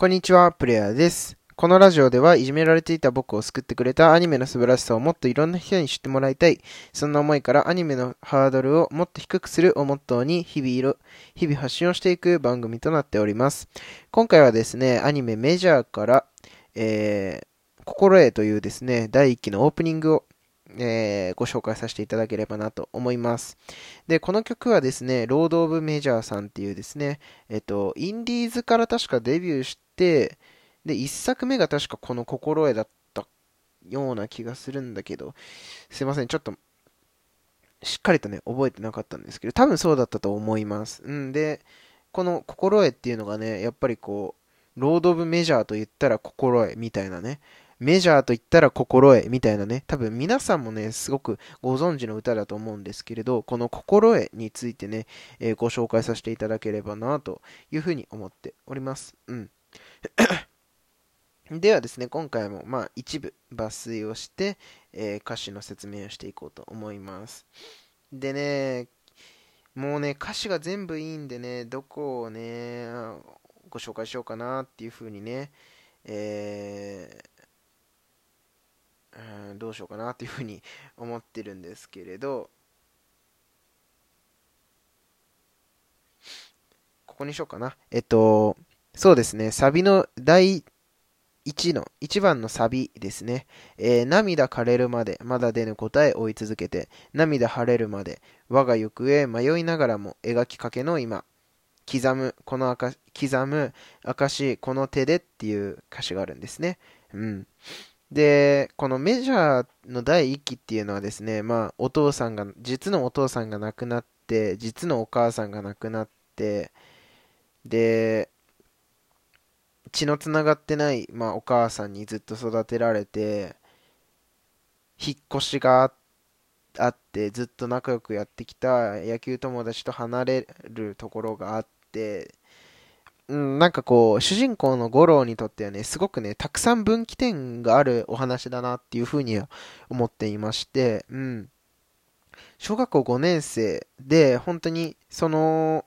こんにちは、プレイヤーです。このラジオではいじめられていた僕を救ってくれたアニメの素晴らしさをもっといろんな人に知ってもらいたい。そんな思いからアニメのハードルをもっと低くするをモットーに日々日々発信をしていく番組となっております。今回はですね、アニメメジャーから、えー、心得というですね、第1期のオープニングをえー、ご紹介させていただければなと思います。で、この曲はですね、ロード・オブ・メジャーさんっていうですね、えっと、インディーズから確かデビューして、で、1作目が確かこの心得だったような気がするんだけど、すいません、ちょっと、しっかりとね、覚えてなかったんですけど、多分そうだったと思います。んで、この心得っていうのがね、やっぱりこう、ロード・オブ・メジャーと言ったら心得みたいなね、メジャーと言ったら心得みたいなね、多分皆さんもね、すごくご存知の歌だと思うんですけれど、この心得についてね、えー、ご紹介させていただければなというふうに思っております。うん。ではですね、今回もまあ一部抜粋をして、えー、歌詞の説明をしていこうと思います。でね、もうね、歌詞が全部いいんでね、どこをね、ご紹介しようかなっていうふうにね、えー、どうしようかなっていうふうに思ってるんですけれど、ここにしようかな。えっと、そうですね、サビの第1の、1番のサビですね。えー、涙枯れるまで、まだ出ぬ答え追い続けて、涙晴れるまで、我が行方迷いながらも描きかけの今、刻む、この赤、刻む証、この手でっていう歌詞があるんですね。うん。で、このメジャーの第1期っていうのはですね、まあ、お父さんが、実のお父さんが亡くなって、実のお母さんが亡くなって、で、血のつながってない、まあ、お母さんにずっと育てられて、引っ越しがあって、ずっと仲良くやってきた野球友達と離れるところがあって、うん、なんかこう、主人公の五郎にとってはね、すごくね、たくさん分岐点があるお話だなっていうふうには思っていまして、うん。小学校5年生で、本当に、その、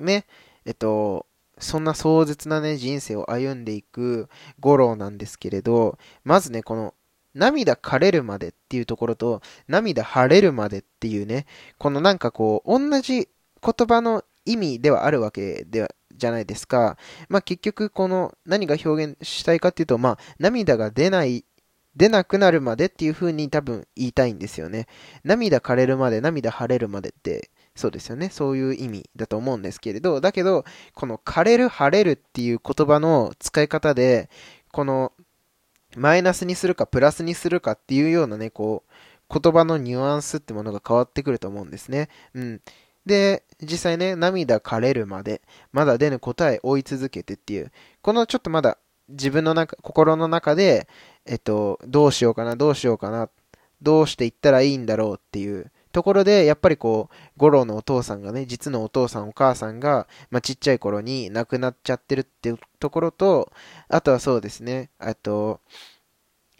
ね、えっと、そんな壮絶なね、人生を歩んでいく五郎なんですけれど、まずね、この、涙枯れるまでっていうところと、涙晴れるまでっていうね、このなんかこう、同じ言葉の意味ではあるわけではじゃないですか。まあ結局この何が表現したいかっていうと、まあ涙が出ない、出なくなるまでっていう風に多分言いたいんですよね。涙枯れるまで、涙晴れるまでって、そうですよね。そういう意味だと思うんですけれど、だけど、この枯れる、晴れるっていう言葉の使い方で、このマイナスにするかプラスにするかっていうようなね、こう、言葉のニュアンスってものが変わってくると思うんですね。うん。で、実際ね、涙枯れるまで、まだ出ぬ答え追い続けてっていう、このちょっとまだ自分の中、心の中で、えっと、どうしようかな、どうしようかな、どうしていったらいいんだろうっていうところで、やっぱりこう、五郎のお父さんがね、実のお父さんお母さんが、まあ、ちっちゃい頃に亡くなっちゃってるっていうところと、あとはそうですね、あと、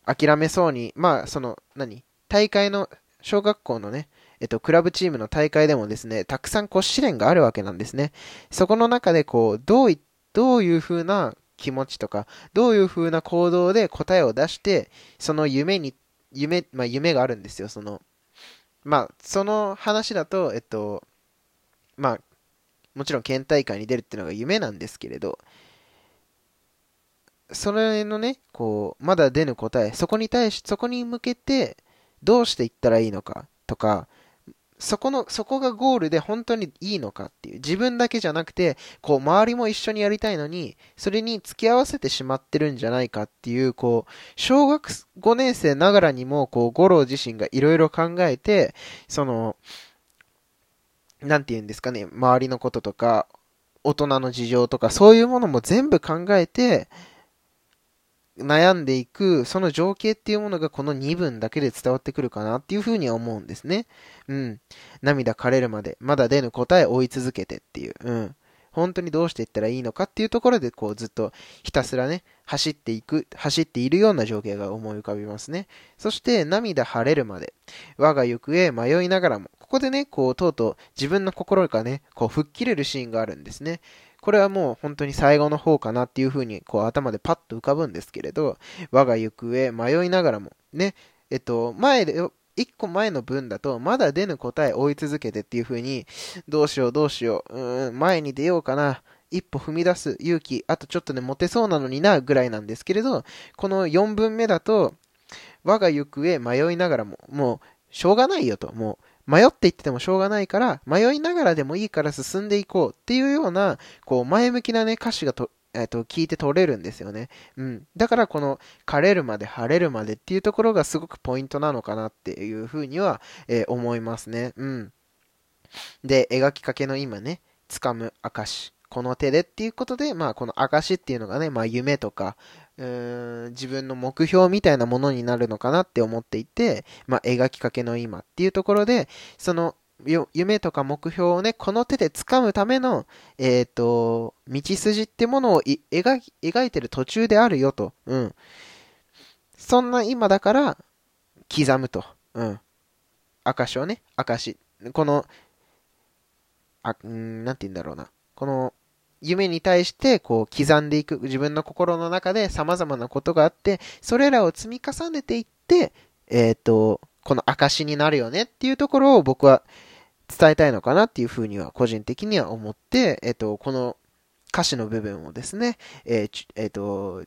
諦めそうに、まあ、その、何大会の、小学校のね、えっと、クラブチームの大会でもですね、たくさんこう試練があるわけなんですね。そこの中でこう、どうい、どういう風な気持ちとか、どういう風な行動で答えを出して、その夢に、夢、まあ夢があるんですよ、その、まあ、その話だと、えっと、まあ、もちろん県大会に出るっていうのが夢なんですけれど、それのね、こう、まだ出ぬ答え、そこに対し、そこに向けて、どうしていったらいいのかとか、そこの、そこがゴールで本当にいいのかっていう。自分だけじゃなくて、こう、周りも一緒にやりたいのに、それに付き合わせてしまってるんじゃないかっていう、こう、小学5年生ながらにも、こう、五郎自身がいろいろ考えて、その、なんて言うんですかね、周りのこととか、大人の事情とか、そういうものも全部考えて、悩んでいく、その情景っていうものがこの2文だけで伝わってくるかなっていうふうには思うんですね。うん。涙枯れるまで、まだ出ぬ答え追い続けてっていう。うん。本当にどうしていったらいいのかっていうところで、こうずっとひたすらね、走っていく、走っているような情景が思い浮かびますね。そして、涙晴れるまで、我が行方迷いながらも、ここでね、こう、とうとう自分の心がね、こう吹っ切れるシーンがあるんですね。これはもう本当に最後の方かなっていうふうに、こう頭でパッと浮かぶんですけれど、我が行方迷いながらも、ね、えっと、前で、一個前の文だと、まだ出ぬ答え追い続けてっていう風に、どうしようどうしよう、うん、前に出ようかな、一歩踏み出す勇気、あとちょっとね、モテそうなのにな、ぐらいなんですけれど、この4文目だと、我が行方迷いながらも、もう、しょうがないよと、もう、迷っていっててもしょうがないから、迷いながらでもいいから進んでいこうっていうような、こう、前向きなね、歌詞がと、えっと、聞いて取れるんですよね。うん。だからこの、枯れるまで晴れるまでっていうところがすごくポイントなのかなっていうふうには、えー、思いますね。うん。で、描きかけの今ね、掴む証。この手でっていうことで、まあ、この証っていうのがね、まあ、夢とか、うーん自分の目標みたいなものになるのかなって思っていて、まあ、描きかけの今っていうところで、その、夢とか目標をね、この手で掴むための、えっ、ー、と、道筋ってものを描描いてる途中であるよと。うん。そんな今だから、刻むと。うん。証をね、証。この、あ、んなんて言うんだろうな。この、夢に対してこう刻んでいく自分の心の中で様々なことがあって、それらを積み重ねていって、えっ、ー、と、この証になるよねっていうところを僕は伝えたいのかなっていうふうには個人的には思って、えっ、ー、と、この歌詞の部分をですね、えー、えっ、と、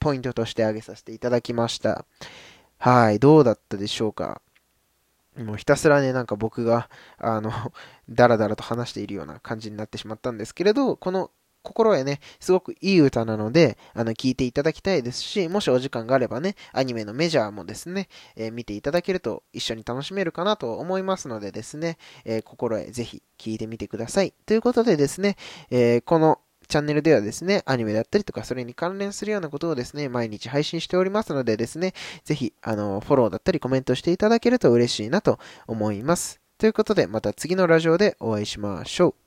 ポイントとして挙げさせていただきました。はい、どうだったでしょうか？もうひたすらね、なんか僕が、あの、だらだらと話しているような感じになってしまったんですけれど、この心へね、すごくいい歌なので、あの、聴いていただきたいですし、もしお時間があればね、アニメのメジャーもですね、えー、見ていただけると一緒に楽しめるかなと思いますのでですね、えー、心へぜひ聴いてみてください。ということでですね、えー、このチャンネルではですね、アニメだったりとか、それに関連するようなことをですね、毎日配信しておりますのでですね、ぜひ、あの、フォローだったりコメントしていただけると嬉しいなと思います。ということで、また次のラジオでお会いしましょう。